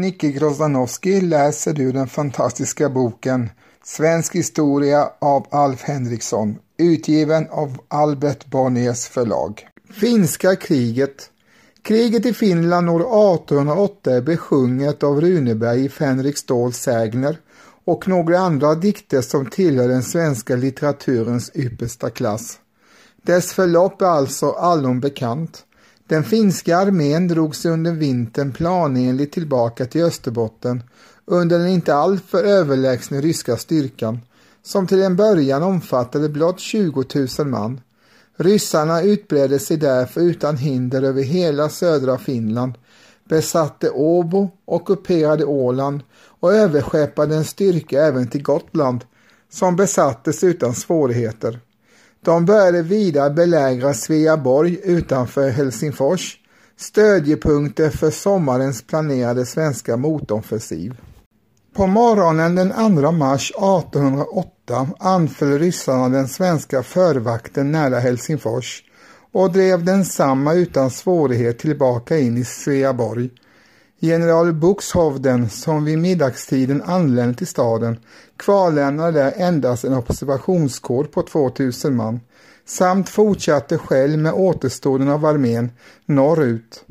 Nicke Grozdanowski läser du den fantastiska boken Svensk historia av Alf Henriksson, utgiven av Albert Bonniers förlag. Finska kriget Kriget i Finland år 1808 är besjunget av Runeberg i Fänrik Ståls sägner och några andra dikter som tillhör den svenska litteraturens yppersta klass. Dess förlopp är alltså allom bekant. Den finska armén drog sig under vintern planenligt tillbaka till Österbotten under den inte alltför överlägsna ryska styrkan som till en början omfattade blott 20 000 man. Ryssarna utbredde sig därför utan hinder över hela södra Finland, besatte Åbo, ockuperade Åland och överskeppade en styrka även till Gotland, som besattes utan svårigheter. De började vidare belägra Sveaborg utanför Helsingfors, stödjepunkter för sommarens planerade svenska motoffensiv. På morgonen den 2 mars 1808 anföll ryssarna den svenska förvakten nära Helsingfors och drev densamma utan svårighet tillbaka in i Sveaborg. General Buxhovden, som vid middagstiden anlände till staden, kvarlämnade där endast en observationskår på 2000 man samt fortsatte själv med återstoden av armén norrut.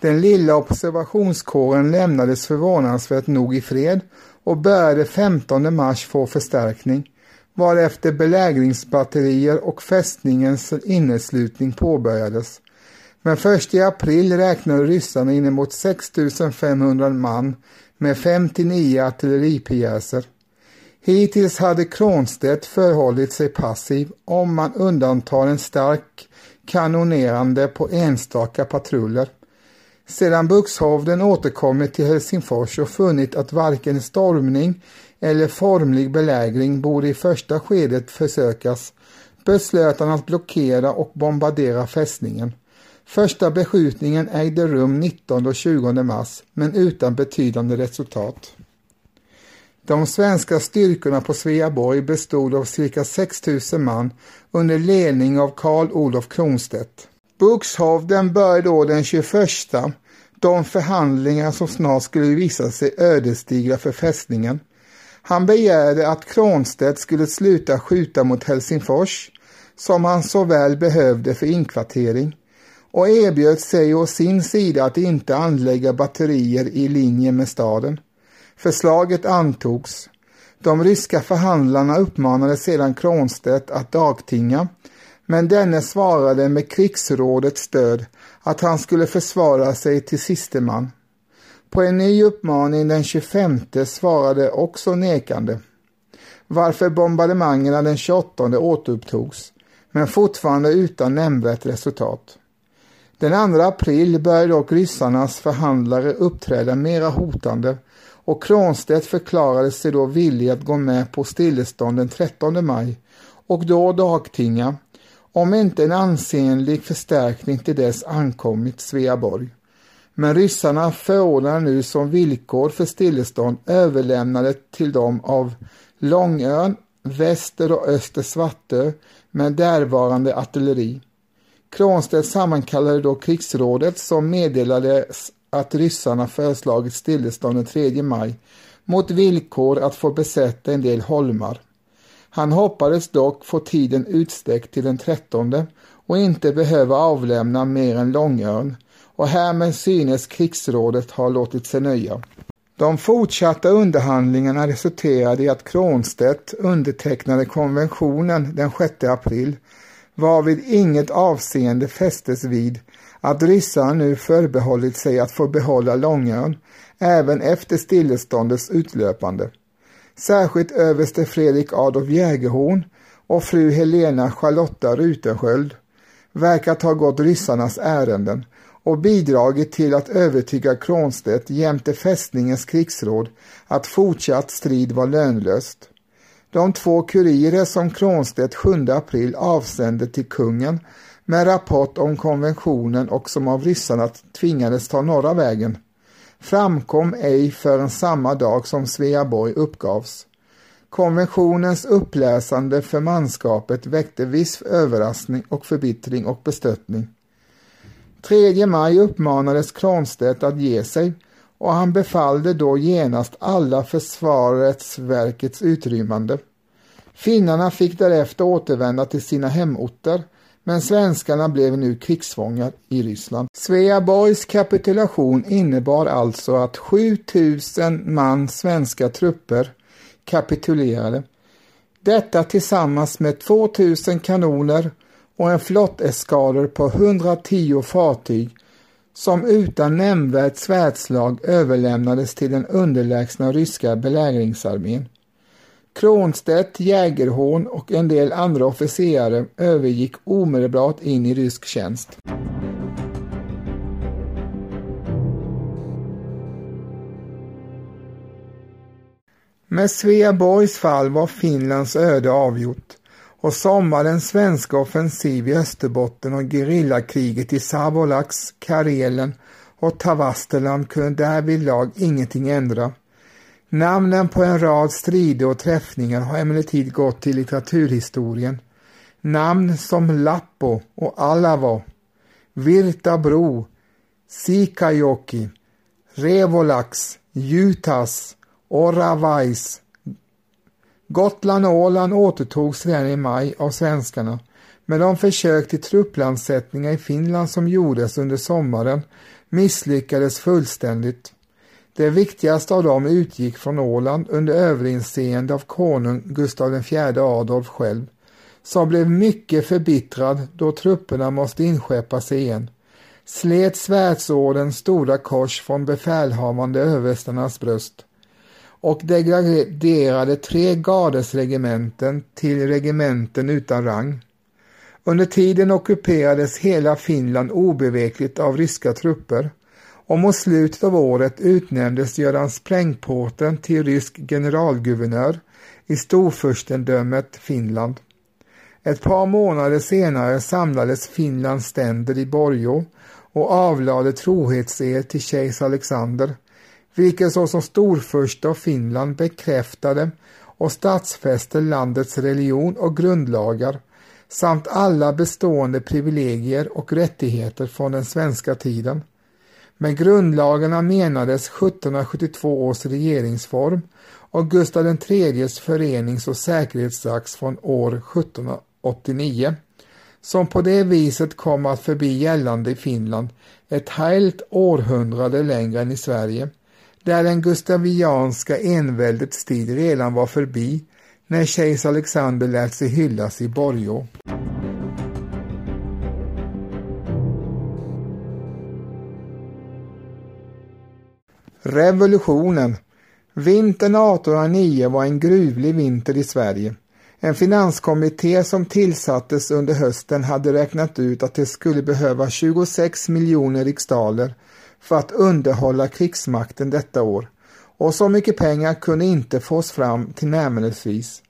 Den lilla observationskåren lämnades förvånansvärt nog i fred och började 15 mars få förstärkning, varefter belägringsbatterier och fästningens inneslutning påbörjades. Men först i april räknade ryssarna inemot 6500 man med 59 artilleripjäser. Hittills hade Kronstedt förhållit sig passiv om man undantar en stark kanonerande på enstaka patruller. Sedan Buxhovden återkommit till Helsingfors och funnit att varken stormning eller formlig belägring borde i första skedet försökas beslöt han att blockera och bombardera fästningen. Första beskjutningen ägde rum 19 och 20 mars men utan betydande resultat. De svenska styrkorna på Sveaborg bestod av cirka 6 000 man under ledning av Karl Olof Kronstedt. Buxhovden började då den 21 de förhandlingar som snart skulle visa sig ödesdigra för fästningen. Han begärde att Kronstedt skulle sluta skjuta mot Helsingfors, som han så väl behövde för inkvartering, och erbjöd sig å sin sida att inte anlägga batterier i linje med staden. Förslaget antogs. De ryska förhandlarna uppmanade sedan Kronstedt att dagtinga men denne svarade med krigsrådets stöd att han skulle försvara sig till siste man. På en ny uppmaning den 25 svarade också nekande, varför bombardemangerna den 28 återupptogs, men fortfarande utan nämnvärt resultat. Den 2 april började dock ryssarnas förhandlare uppträda mera hotande och Kronstedt förklarade sig då villig att gå med på stillestånd den 13 maj och då dagtinga om inte en ansenlig förstärkning till dess ankommit Sveaborg. Men ryssarna förordnade nu som villkor för stillestånd överlämnade till dem av Långön, Väster och Öster Svartö med därvarande artilleri. Kronstedt sammankallade då krigsrådet som meddelade att ryssarna föreslagit stillestånd den 3 maj mot villkor att få besätta en del holmar. Han hoppades dock få tiden utsträckt till den trettonde och inte behöva avlämna mer än Långörn och härmed synes krigsrådet ha låtit sig nöja. De fortsatta underhandlingarna resulterade i att Kronstedt undertecknade konventionen den 6 april varvid inget avseende fästes vid att ryssarna nu förbehållit sig att få behålla Långön även efter stilleståndets utlöpande. Särskilt överste Fredrik Adolf Jägerhorn och fru Helena Charlotta Rutensköld verkat ha gått ryssarnas ärenden och bidragit till att övertyga Kronstedt jämte fästningens krigsråd att fortsatt strid var lönlöst. De två kurirer som Kronstedt 7 april avsände till kungen med rapport om konventionen och som av ryssarna tvingades ta norra vägen framkom ej förrän samma dag som Sveaborg uppgavs. Konventionens uppläsande för manskapet väckte viss överraskning och förbittring och bestörtning. 3 maj uppmanades Kronstedt att ge sig och han befallde då genast alla försvarets verkets utrymmande. Finnarna fick därefter återvända till sina hemorter men svenskarna blev nu krigsfångar i Ryssland. Sveaborgs kapitulation innebar alltså att 7000 man svenska trupper kapitulerade. Detta tillsammans med 2000 kanoner och en flotteskader på 110 fartyg som utan nämnvärt svärdslag överlämnades till den underlägsna ryska belägringsarmén. Kronstedt, Jägerhorn och en del andra officerare övergick omedelbart in i rysk tjänst. Med Sveaborgs fall var Finlands öde avgjort och sommarens svenska offensiv i Österbotten och gerillakriget i Savolax, Karelen och Tavasteland kunde därvidlag ingenting ändra. Namnen på en rad strider och träffningar har emellertid gått till litteraturhistorien. Namn som Lappo och Alavo, Virtabro, Sikajoki, Revolax, Jutas, Oravais. Gotland och Åland återtogs redan i maj av svenskarna, men de försök till trupplandsättningar i Finland som gjordes under sommaren misslyckades fullständigt. Det viktigaste av dem utgick från Åland under överinseende av konung Gustav IV Adolf själv, som blev mycket förbittrad då trupperna måste inskeppa sig igen, slet svärdsordens stora kors från befälhavande överstarnas bröst och degraderade tre gardesregementen till regementen utan rang. Under tiden ockuperades hela Finland obevekligt av ryska trupper och mot slutet av året utnämndes Göran Sprängpåten till rysk generalguvernör i storfurstendömet Finland. Ett par månader senare samlades Finlands ständer i Borgå och avlade trohetsed till kejsar Alexander, vilket såsom storfurste av Finland bekräftade och statsfäste landets religion och grundlagar samt alla bestående privilegier och rättigheter från den svenska tiden. Med grundlagarna menades 1772 års regeringsform och Gustav IIIs förenings- och säkerhetsakt från år 1789 som på det viset kom att förbli gällande i Finland ett helt århundrade längre än i Sverige, där den gustavianska enväldets tid redan var förbi när kejsar Alexander lät sig hyllas i Borgå. Revolutionen Vintern 1809 var en gruvlig vinter i Sverige. En finanskommitté som tillsattes under hösten hade räknat ut att det skulle behöva 26 miljoner riksdaler för att underhålla krigsmakten detta år och så mycket pengar kunde inte fås fram till närmelsevis.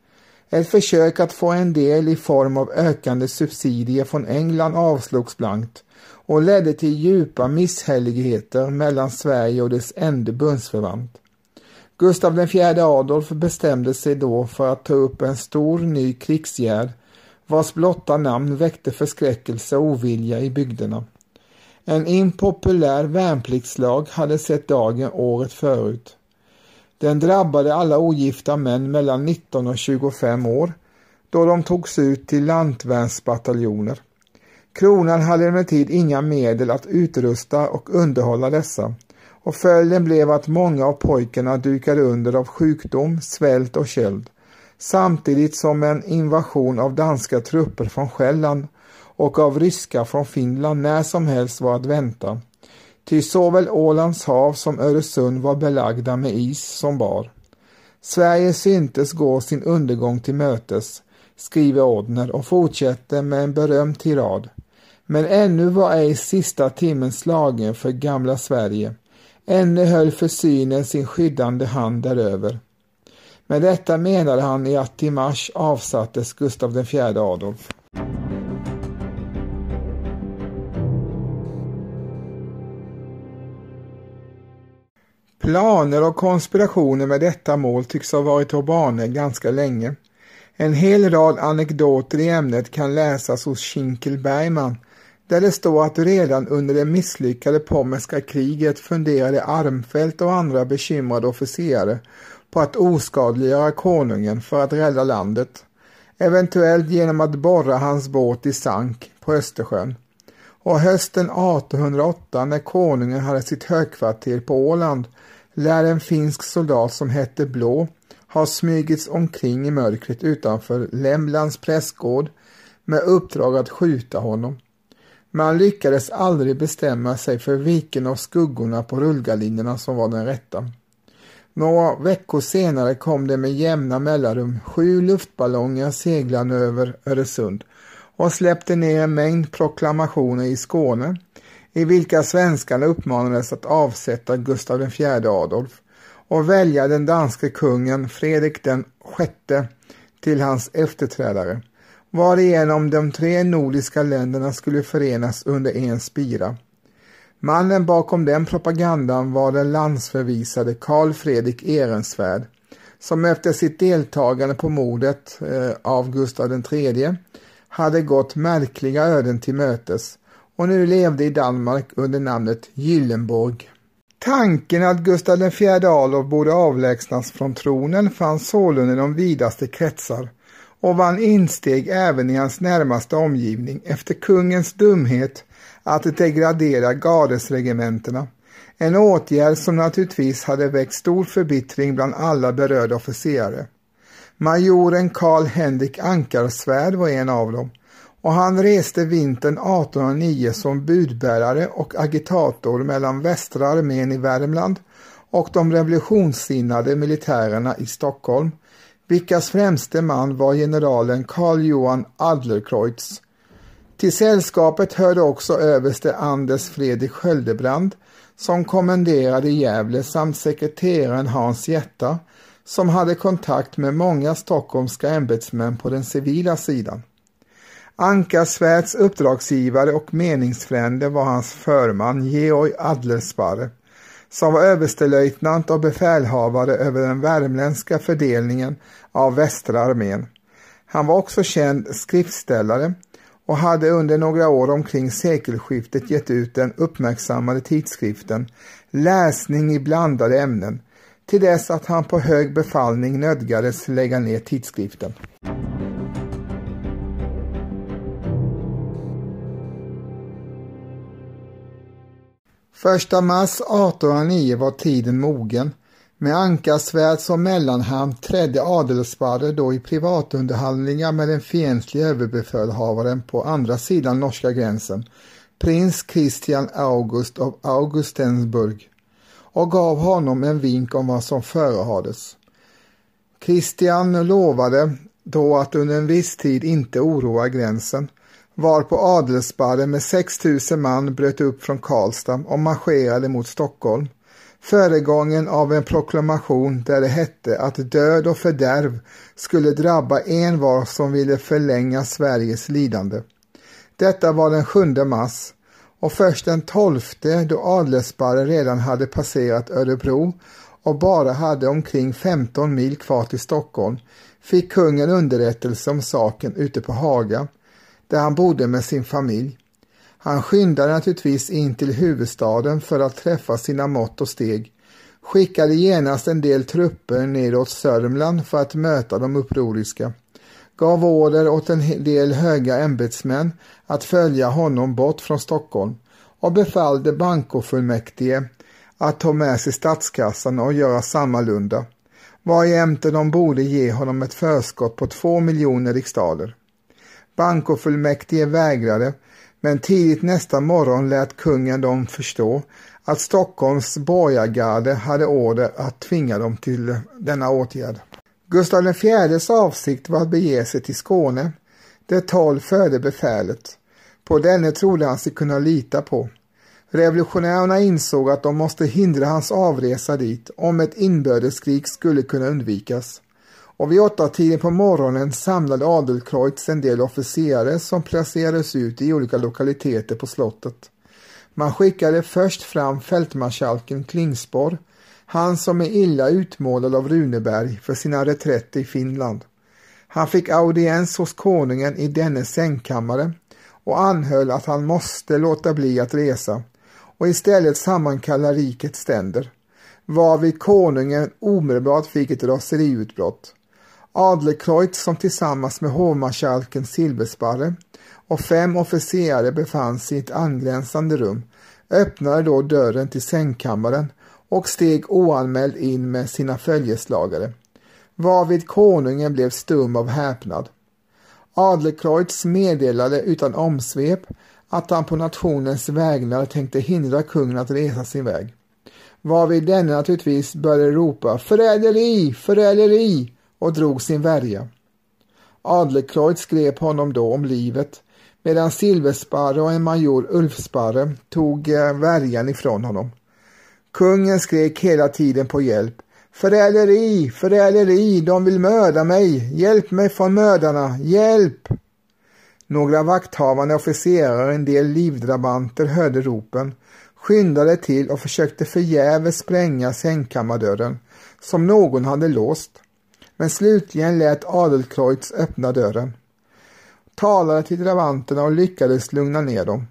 Ett försök att få en del i form av ökande subsidier från England avslogs blankt och ledde till djupa misshälligheter mellan Sverige och dess ende bundsförvant. Gustav IV Adolf bestämde sig då för att ta upp en stor ny krigsgärd vars blotta namn väckte förskräckelse och ovilja i bygderna. En impopulär värnpliktslag hade sett dagen året förut. Den drabbade alla ogifta män mellan 19 och 25 år då de togs ut till lantvärnsbataljoner. Kronan hade emellertid inga medel att utrusta och underhålla dessa och följden blev att många av pojkarna dukade under av sjukdom, svält och köld samtidigt som en invasion av danska trupper från Själland och av ryska från Finland när som helst var att vänta. Ty såväl Ålands hav som Öresund var belagda med is som bar. Sverige syntes gå sin undergång till mötes, skriver Odner och fortsätter med en berömd tirad. Men ännu var ej sista timmen slagen för gamla Sverige. Ännu höll försynen sin skyddande hand däröver. Med detta menade han i att i mars avsattes Gustav IV Adolf. Planer och konspirationer med detta mål tycks ha varit på banor ganska länge. En hel rad anekdoter i ämnet kan läsas hos Schinkel Bergman där det står att redan under det misslyckade pommerska kriget funderade Armfelt och andra bekymrade officerare på att oskadliggöra konungen för att rädda landet, eventuellt genom att borra hans båt i Sank på Östersjön. Och hösten 1808 när konungen hade sitt högkvarter på Åland lär en finsk soldat som hette Blå ha smygits omkring i mörkret utanför Lemlands prästgård med uppdrag att skjuta honom. Man lyckades aldrig bestämma sig för vilken av skuggorna på rullgardinerna som var den rätta. Några veckor senare kom det med jämna mellanrum sju luftballonger seglande över Öresund och släppte ner en mängd proklamationer i Skåne i vilka svenskarna uppmanades att avsätta Gustav IV Adolf och välja den danske kungen Fredrik den sjätte till hans efterträdare varigenom de tre nordiska länderna skulle förenas under en spira. Mannen bakom den propagandan var den landsförvisade Karl Fredrik Ehrensvärd som efter sitt deltagande på mordet eh, av Gustav III hade gått märkliga öden till mötes och nu levde i Danmark under namnet Gyllenborg. Tanken att Gustav IV Adolf borde avlägsnas från tronen fanns sålunda i de vidaste kretsar och vann insteg även i hans närmaste omgivning efter kungens dumhet att degradera gardesregementena. En åtgärd som naturligtvis hade väckt stor förbittring bland alla berörda officerare. Majoren Karl Henrik Ankarsvärd var en av dem och han reste vintern 1809 som budbärare och agitator mellan västra armén i Värmland och de revolutionssinnade militärerna i Stockholm vilkas främste man var generalen Karl Johan Adlercreutz. Till sällskapet hörde också överste Anders Fredrik Sköldebrand som kommenderade i Gävle samt sekreteraren Hans Jätta som hade kontakt med många stockholmska ämbetsmän på den civila sidan. Ankarsvärds uppdragsgivare och meningsfrände var hans förman Georg Adlersparre som var överstelöjtnant och befälhavare över den värmländska fördelningen av västra armén. Han var också känd skriftställare och hade under några år omkring sekelskiftet gett ut den uppmärksammade tidskriften Läsning i blandade ämnen till dess att han på hög befallning nödgades lägga ner tidskriften. Första mars 1809 var tiden mogen. Med ankarsvärd som mellanhand trädde Adelsparre då i privatunderhandlingar med den fientliga överbefälhavaren på andra sidan norska gränsen, prins Christian August av Augustensburg, och gav honom en vink om vad som förehades. Christian lovade då att under en viss tid inte oroa gränsen varpå Adelsbarren med 6000 man bröt upp från Karlstad och marscherade mot Stockholm, föregången av en proklamation där det hette att död och fördärv skulle drabba en var som ville förlänga Sveriges lidande. Detta var den 7 mars och först den 12 då Adelsbarren redan hade passerat Örebro och bara hade omkring 15 mil kvar till Stockholm fick kungen underrättelse om saken ute på Haga där han bodde med sin familj. Han skyndade naturligtvis in till huvudstaden för att träffa sina mått och steg, skickade genast en del trupper nedåt Sörmland för att möta de upproriska, gav order åt en del höga ämbetsmän att följa honom bort från Stockholm och befallde bankofullmäktige att ta med sig statskassan och göra sammalunda, varjämte de borde ge honom ett förskott på två miljoner riksdaler. Bankofullmäktige vägrade, men tidigt nästa morgon lät kungen dem förstå att Stockholms borgargarde hade order att tvinga dem till denna åtgärd. Gustav IVs avsikt var att bege sig till Skåne, där tolv före befälet. På denne trodde han sig kunna lita på. Revolutionärerna insåg att de måste hindra hans avresa dit om ett inbördeskrig skulle kunna undvikas och vid åtta tiden på morgonen samlade Adelkreutz en del officerare som placerades ut i olika lokaliteter på slottet. Man skickade först fram fältmarskalken Klingspor, han som är illa utmålad av Runeberg för sina reträtter i Finland. Han fick audiens hos konungen i dennes sängkammare och anhöll att han måste låta bli att resa och istället sammankalla rikets ständer, varvid konungen omedelbart fick ett raseriutbrott. Adlercreutz som tillsammans med hovmarskalken Silbersparre och fem officerare befann sig i ett angränsande rum öppnade då dörren till sängkammaren och steg oanmäld in med sina följeslagare, varvid konungen blev stum av häpnad. Adlercreutz meddelade utan omsvep att han på nationens vägnar tänkte hindra kungen att resa sin väg. Varvid denne naturligtvis började ropa förräderi, förräderi och drog sin värja. Adlercreutz grep honom då om livet medan Silversparre och en major Ulfsparre tog eh, värjan ifrån honom. Kungen skrek hela tiden på hjälp. Förräderi, förräderi, de vill mörda mig, hjälp mig från mördarna, hjälp! Några vakthavande officerare och en del livdrabanter hörde ropen, skyndade till och försökte förgäves spränga sängkammardörren, som någon hade låst. Men slutligen lät Adelkreutz öppna dörren talade till drabanterna och lyckades lugna ner dem,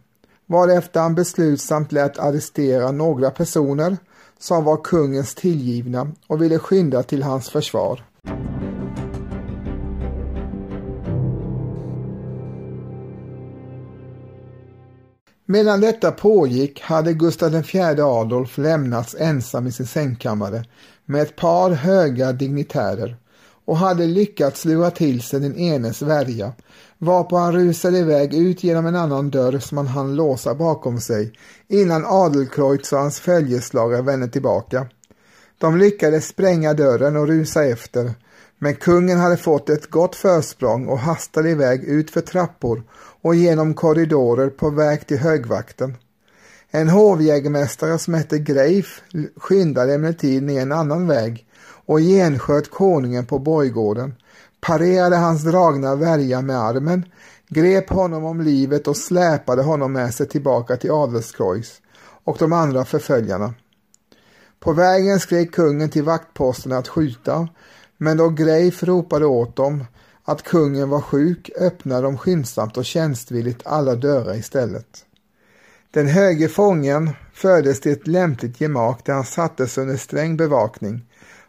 varefter han beslutsamt lät arrestera några personer som var kungens tillgivna och ville skynda till hans försvar. Medan detta pågick hade Gustav IV Adolf lämnats ensam i sin sängkammare med ett par höga dignitärer och hade lyckats lura till sig den enes värja varpå han rusade iväg ut genom en annan dörr som han hann låsa bakom sig innan Adelkreutz och hans följeslagare vände tillbaka. De lyckades spränga dörren och rusa efter, men kungen hade fått ett gott försprång och hastade iväg ut för trappor och genom korridorer på väg till högvakten. En hovjägmästare som hette Greif skyndade emellertid ner en annan väg och gensköt konungen på borggården parerade hans dragna värja med armen, grep honom om livet och släpade honom med sig tillbaka till Adelskreuz och de andra förföljarna. På vägen skrek kungen till vaktposterna att skjuta, men då Greif ropade åt dem att kungen var sjuk öppnade de skyndsamt och tjänstvilligt alla dörrar istället. Den höge fången fördes till ett lämpligt gemak där han sattes under sträng bevakning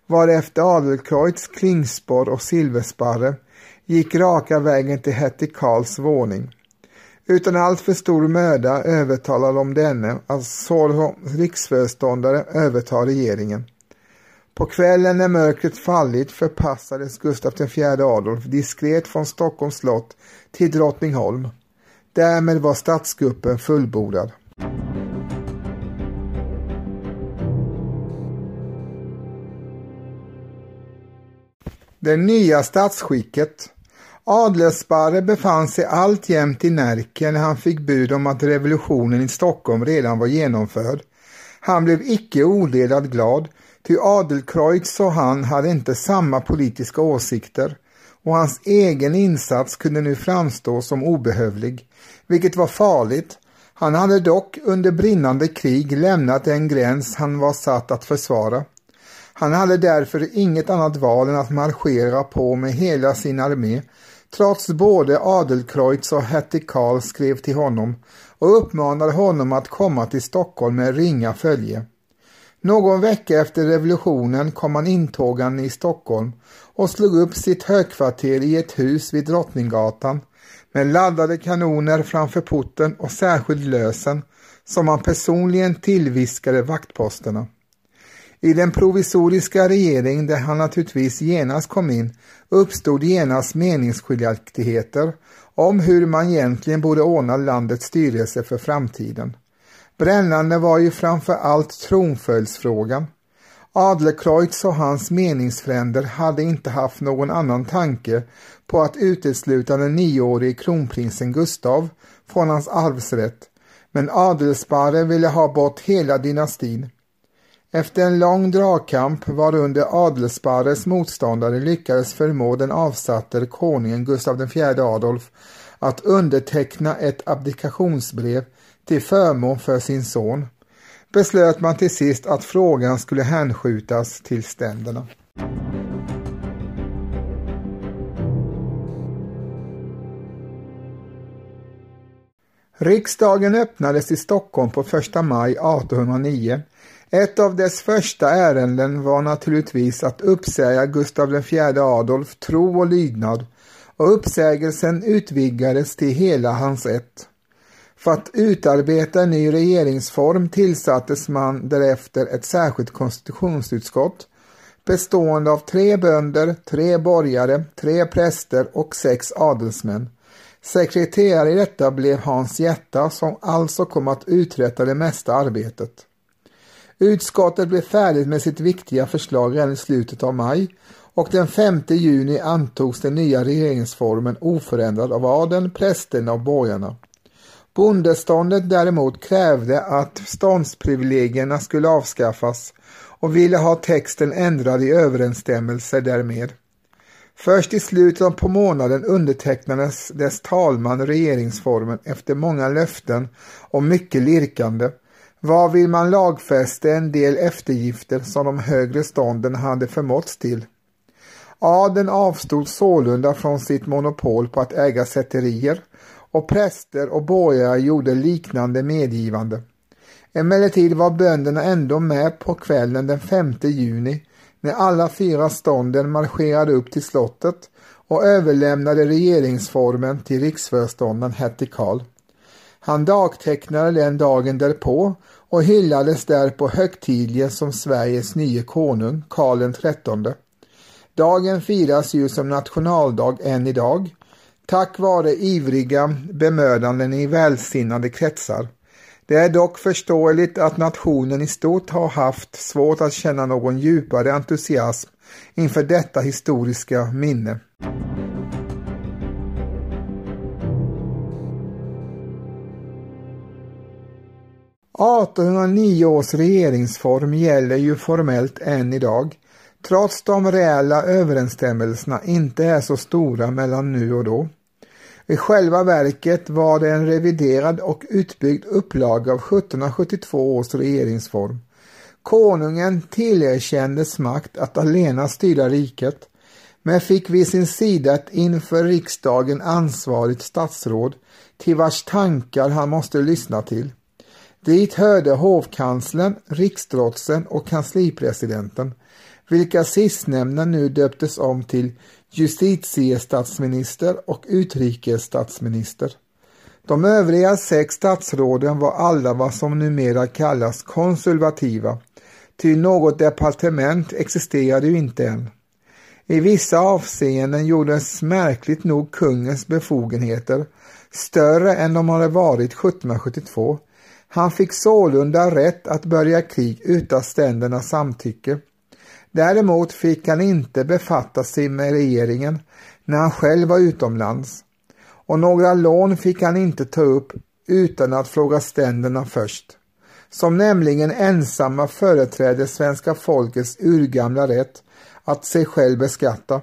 varefter Adelkreutz, Klingspor och Silversparre gick raka vägen till hertig Karls våning. Utan alltför stor möda övertalade de denne att som riksföreståndare överta regeringen. På kvällen när mörkret fallit förpassades Gustav IV Adolf diskret från Stockholms slott till Drottningholm. Därmed var statskuppen fullbordad. Det nya statsskicket. Adelsparre befann sig alltjämt i Närke när han fick bud om att revolutionen i Stockholm redan var genomförd. Han blev icke odelad glad, ty Adelkreutz och han hade inte samma politiska åsikter och hans egen insats kunde nu framstå som obehövlig, vilket var farligt. Han hade dock under brinnande krig lämnat den gräns han var satt att försvara. Han hade därför inget annat val än att marschera på med hela sin armé, trots både Adelkreutz och hertig Karl skrev till honom och uppmanade honom att komma till Stockholm med ringa följe. Någon vecka efter revolutionen kom han intågande i Stockholm och slog upp sitt högkvarter i ett hus vid Drottninggatan med laddade kanoner framför porten och särskild lösen som han personligen tillviskade vaktposterna. I den provisoriska regering där han naturligtvis genast kom in uppstod genast meningsskiljaktigheter om hur man egentligen borde ordna landets styrelse för framtiden. Brännande var ju framför allt tronföljdsfrågan. Adlercreutz och hans meningsfränder hade inte haft någon annan tanke på att utesluta den nioårige kronprinsen Gustav från hans arvsrätt, men Adelsparre ville ha bort hela dynastin. Efter en lång dragkamp varunder Adelsparres motståndare lyckades förmå den avsatte konungen Gustav IV Adolf att underteckna ett abdikationsbrev till förmån för sin son beslöt man till sist att frågan skulle hänskjutas till ständerna. Riksdagen öppnades i Stockholm på 1 maj 1809. Ett av dess första ärenden var naturligtvis att uppsäga Gustav IV Adolf tro och lydnad och uppsägelsen utvidgades till hela hans ett. För att utarbeta en ny regeringsform tillsattes man därefter ett särskilt konstitutionsutskott bestående av tre bönder, tre borgare, tre präster och sex adelsmän. Sekreterare i detta blev Hans Jätta som alltså kom att uträtta det mesta arbetet. Utskottet blev färdigt med sitt viktiga förslag redan i slutet av maj och den 5 juni antogs den nya regeringsformen oförändrad av adeln, prästerna och borgarna. Bondeståndet däremot krävde att ståndsprivilegierna skulle avskaffas och ville ha texten ändrad i överensstämmelse därmed. Först i slutet på månaden undertecknades dess talman regeringsformen efter många löften och mycket lirkande, varvid man lagfäste en del eftergifter som de högre stånden hade förmåtts till. Adeln avstod sålunda från sitt monopol på att äga sätterier och präster och borgare gjorde liknande medgivande. Emellertid var bönderna ändå med på kvällen den 5 juni när alla fyra stånden marscherade upp till slottet och överlämnade regeringsformen till riksföreståndaren Hertig Karl. Han dagtecknade den dagen därpå och hyllades därpå högtidligen som Sveriges nye konung, Karl XIII. Dagen firas ju som nationaldag än idag, tack vare ivriga bemödanden i välsinnade kretsar. Det är dock förståeligt att nationen i stort har haft svårt att känna någon djupare entusiasm inför detta historiska minne. –1809 års regeringsform gäller ju formellt än idag, trots de reella överensstämmelserna inte är så stora mellan nu och då. I själva verket var det en reviderad och utbyggd upplaga av 1772 års regeringsform. Konungen tillerkändes makt att alena styra riket, men fick vid sin sida ett inför riksdagen ansvarigt statsråd till vars tankar han måste lyssna till. Dit hörde hovkanslern, riksdrotsen och kanslipresidenten, vilka sistnämnda nu döptes om till justitiestatsminister och utrikesstatsminister. De övriga sex statsråden var alla vad som numera kallas konservativa, ty något departement existerade ju inte än. I vissa avseenden gjordes märkligt nog kungens befogenheter större än de hade varit 1772. Han fick sålunda rätt att börja krig utan ständernas samtycke. Däremot fick han inte befatta sig med regeringen när han själv var utomlands och några lån fick han inte ta upp utan att fråga ständerna först, som nämligen ensamma företräder svenska folkets urgamla rätt att sig själv beskatta.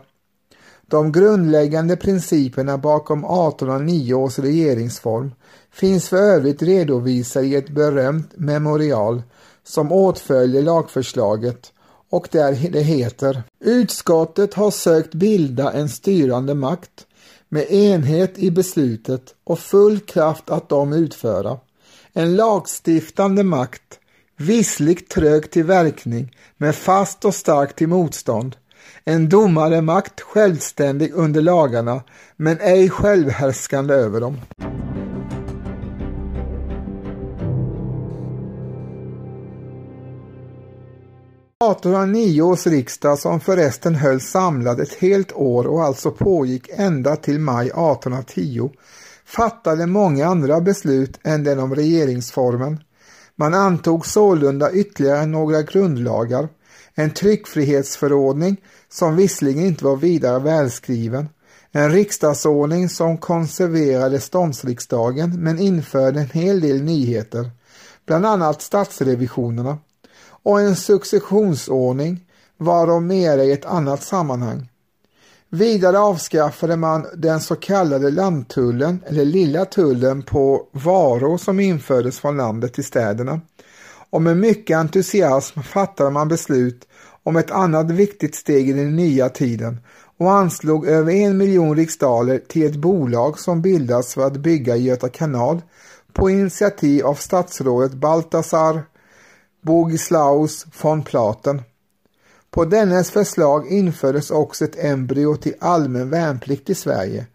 De grundläggande principerna bakom 1809 års regeringsform finns för övrigt redovisade i ett berömt memorial som åtföljer lagförslaget och där det heter Utskottet har sökt bilda en styrande makt med enhet i beslutet och full kraft att de utföra. En lagstiftande makt, vissligt trög till verkning, men fast och stark till motstånd. En domare makt självständig under lagarna, men ej självhärskande över dem. 1809 års riksdag som förresten hölls samlad ett helt år och alltså pågick ända till maj 1810 fattade många andra beslut än den om regeringsformen. Man antog sålunda ytterligare några grundlagar, en tryckfrihetsförordning som visserligen inte var vidare välskriven, en riksdagsordning som konserverade ståndsriksdagen men införde en hel del nyheter, bland annat statsrevisionerna och en successionsordning varom mera i ett annat sammanhang. Vidare avskaffade man den så kallade landtullen eller lilla tullen på varor som infördes från landet till städerna och med mycket entusiasm fattade man beslut om ett annat viktigt steg i den nya tiden och anslog över en miljon riksdaler till ett bolag som bildats för att bygga Göta kanal på initiativ av statsrådet Baltasar Bogislaus von Platen. På dennes förslag infördes också ett embryo till allmän värnplikt i Sverige.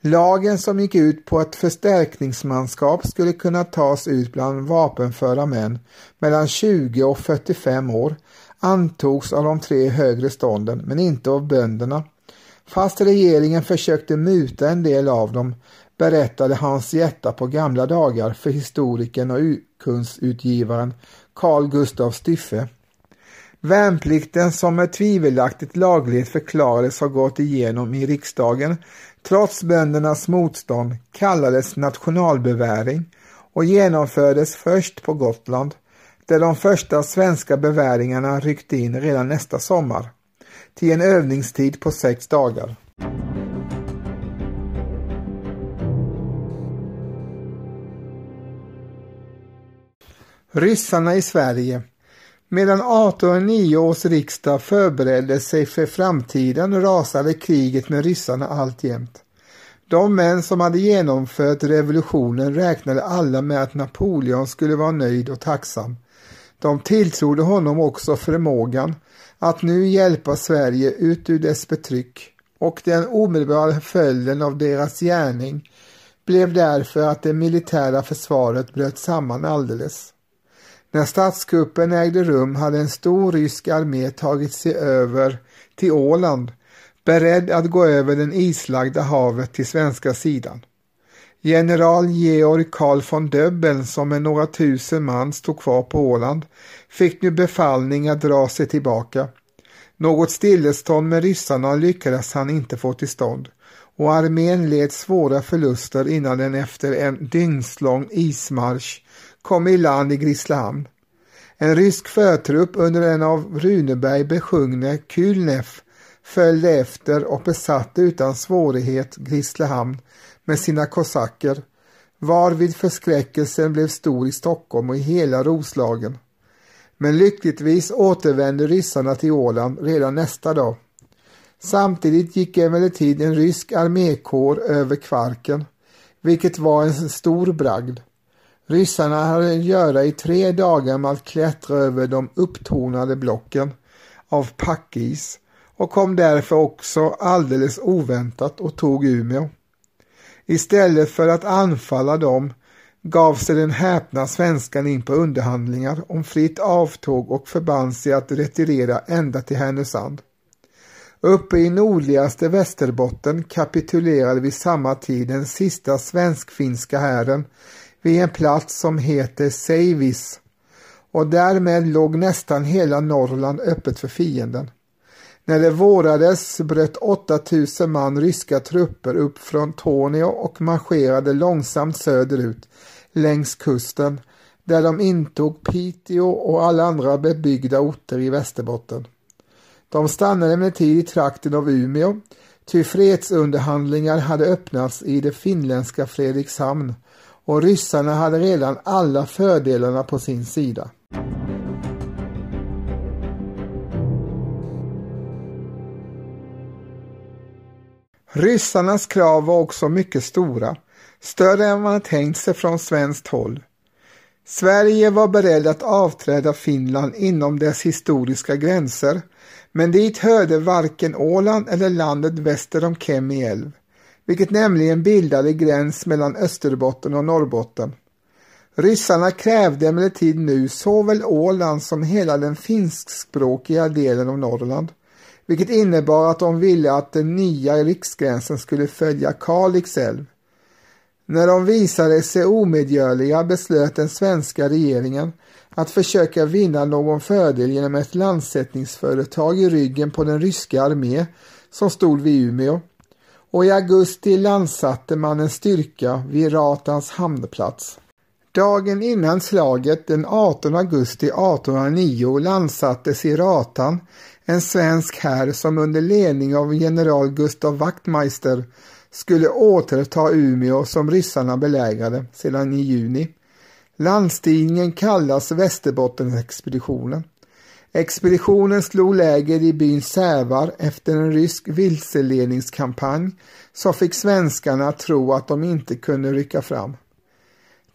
Lagen som gick ut på att förstärkningsmanskap skulle kunna tas ut bland vapenföra män mellan 20 och 45 år antogs av de tre högre stånden men inte av bönderna. Fast regeringen försökte muta en del av dem berättade Hans Jätta på gamla dagar för historikern och urkundsutgivaren Carl Gustav Styffe. Värnplikten som med tvivelaktigt laglighet förklarades ha gått igenom i riksdagen trots böndernas motstånd kallades nationalbeväring och genomfördes först på Gotland där de första svenska beväringarna ryckte in redan nästa sommar till en övningstid på sex dagar. Ryssarna i Sverige Medan 1809 års riksdag förberedde sig för framtiden rasade kriget med ryssarna alltjämt. De män som hade genomfört revolutionen räknade alla med att Napoleon skulle vara nöjd och tacksam. De tilltrodde honom också förmågan att nu hjälpa Sverige ut ur dess betryck och den omedelbara följden av deras gärning blev därför att det militära försvaret bröt samman alldeles. När statskuppen ägde rum hade en stor rysk armé tagit sig över till Åland beredd att gå över den islagda havet till svenska sidan. General Georg Karl von Döbeln som med några tusen man stod kvar på Åland fick nu befallning att dra sig tillbaka. Något stillestånd med ryssarna lyckades han inte få till stånd och armén led svåra förluster innan den efter en dygnslång ismarsch kom i land i Grisslehamn. En rysk förtrupp under en av Runeberg besjungne Kulneff följde efter och besatte utan svårighet Grisslehamn med sina kosacker, varvid förskräckelsen blev stor i Stockholm och i hela Roslagen. Men lyckligtvis återvände ryssarna till Åland redan nästa dag. Samtidigt gick emellertid en rysk armékår över Kvarken, vilket var en stor bragd. Ryssarna hade att göra i tre dagar med att klättra över de upptonade blocken av packis och kom därför också alldeles oväntat och tog Umeå. Istället för att anfalla dem gav sig den häpna svenskan in på underhandlingar om fritt avtåg och förband sig att retirera ända till Härnösand. Uppe i nordligaste Västerbotten kapitulerade vid samma tid den sista svensk-finska hären vid en plats som heter Seivis och därmed låg nästan hela Norrland öppet för fienden. När det vårades bröt 8000 man ryska trupper upp från Tornio och marscherade långsamt söderut längs kusten där de intog Piteå och alla andra bebyggda orter i Västerbotten. De stannade emellertid i trakten av Umeå, ty fredsunderhandlingar hade öppnats i det finländska Fredrikshamn och ryssarna hade redan alla fördelarna på sin sida. Ryssarnas krav var också mycket stora, större än man tänkt sig från svenskt håll. Sverige var beredd att avträda Finland inom dess historiska gränser, men dit hörde varken Åland eller landet väster om Kemi älv vilket nämligen bildade gräns mellan Österbotten och Norrbotten. Ryssarna krävde emellertid nu såväl Åland som hela den finskspråkiga delen av Norrland, vilket innebar att de ville att den nya riksgränsen skulle följa Kalix älv. När de visade sig omedgörliga beslöt den svenska regeringen att försöka vinna någon fördel genom ett landsättningsföretag i ryggen på den ryska armé som stod vid Umeå och i augusti landsatte man en styrka vid Ratans hamnplats. Dagen innan slaget den 18 augusti 1809 landsattes i Ratan en svensk här som under ledning av general Gustav Wachtmeister skulle återta Umeå som ryssarna belägrade sedan i juni. Landstigningen kallas Västerbottenexpeditionen. Expeditionen slog läger i byn Sävar efter en rysk vilseledningskampanj som fick svenskarna att tro att de inte kunde rycka fram.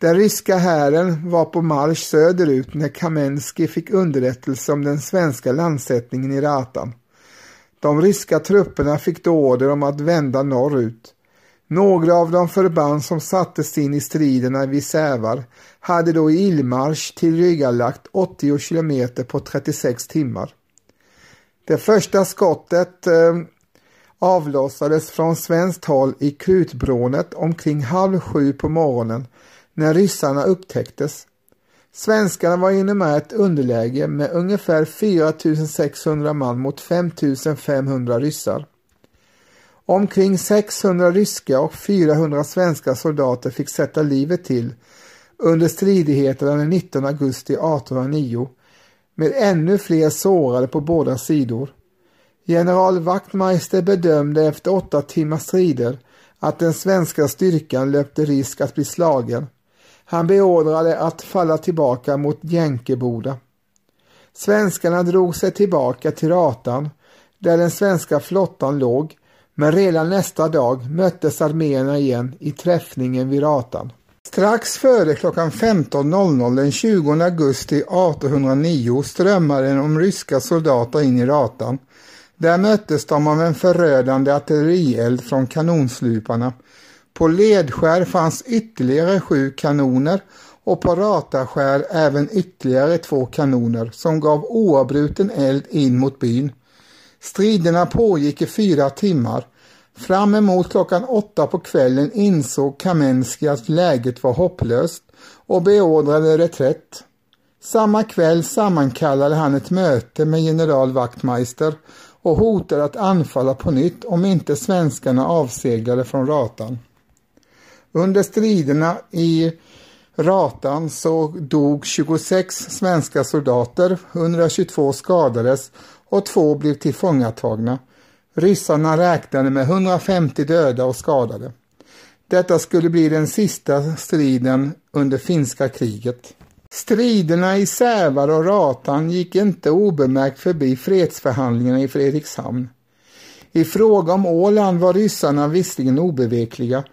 Den ryska hären var på marsch söderut när Kamensky fick underrättelse om den svenska landsättningen i Ratan. De ryska trupperna fick då order om att vända norrut. Några av de förband som sattes in i striderna vid Sävar hade då i illmarsch tillryggalagt 80 kilometer på 36 timmar. Det första skottet eh, avlossades från svenskt håll i Krutbrånet omkring halv sju på morgonen när ryssarna upptäcktes. Svenskarna var inom ett underläge med ungefär 4600 man mot 5500 ryssar. Omkring 600 ryska och 400 svenska soldater fick sätta livet till under stridigheterna den 19 augusti 1809 med ännu fler sårade på båda sidor. General Wachtmeister bedömde efter åtta timmars strider att den svenska styrkan löpte risk att bli slagen. Han beordrade att falla tillbaka mot Jänkeboda. Svenskarna drog sig tillbaka till Ratan där den svenska flottan låg men redan nästa dag möttes arméerna igen i träffningen vid Ratan. Strax före klockan 15.00 den 20 augusti 1809 strömmade de ryska soldater in i Ratan. Där möttes de av en förödande artillerield från kanonsluparna. På Ledskär fanns ytterligare sju kanoner och på Rataskär även ytterligare två kanoner som gav oavbruten eld in mot byn. Striderna pågick i fyra timmar. Fram emot klockan åtta på kvällen insåg Kamensky att läget var hopplöst och beordrade reträtt. Samma kväll sammankallade han ett möte med general Wachtmeister och hotade att anfalla på nytt om inte svenskarna avseglade från Ratan. Under striderna i Ratan så dog 26 svenska soldater, 122 skadades och två blev tillfångatagna. Ryssarna räknade med 150 döda och skadade. Detta skulle bli den sista striden under finska kriget. Striderna i Sävar och Ratan gick inte obemärkt förbi fredsförhandlingarna i Fredrikshamn. I fråga om Åland var ryssarna visserligen obevekliga,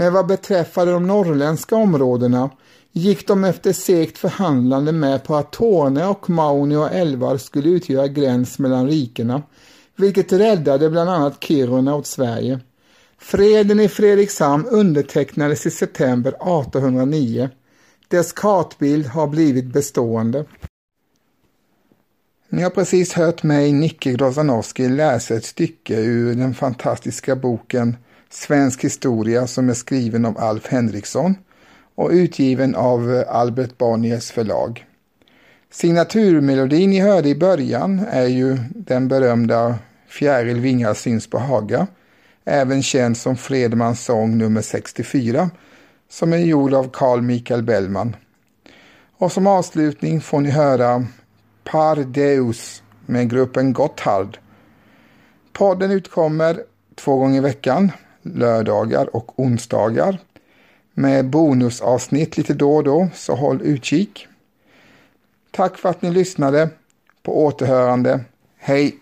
men vad beträffade de norrländska områdena gick de efter segt förhandlande med på att Torne och Maunio älvar skulle utgöra gräns mellan rikena, vilket räddade bland annat Kiruna åt Sverige. Freden i Fredrikshamn undertecknades i september 1809. Dess kartbild har blivit bestående. Ni har precis hört mig, Nicke Grozanowski, läsa ett stycke ur den fantastiska boken Svensk historia som är skriven av Alf Henriksson och utgiven av eh, Albert Bonniers förlag. Signaturmelodin ni hörde i början är ju den berömda Fjäril vingar syns på Haga, även känd som Fredmans sång nummer 64, som är gjord av Carl Michael Bellman. Och som avslutning får ni höra Par Deus med gruppen Gotthard. Podden utkommer två gånger i veckan, lördagar och onsdagar med bonusavsnitt lite då och då, så håll utkik. Tack för att ni lyssnade. På återhörande. Hej!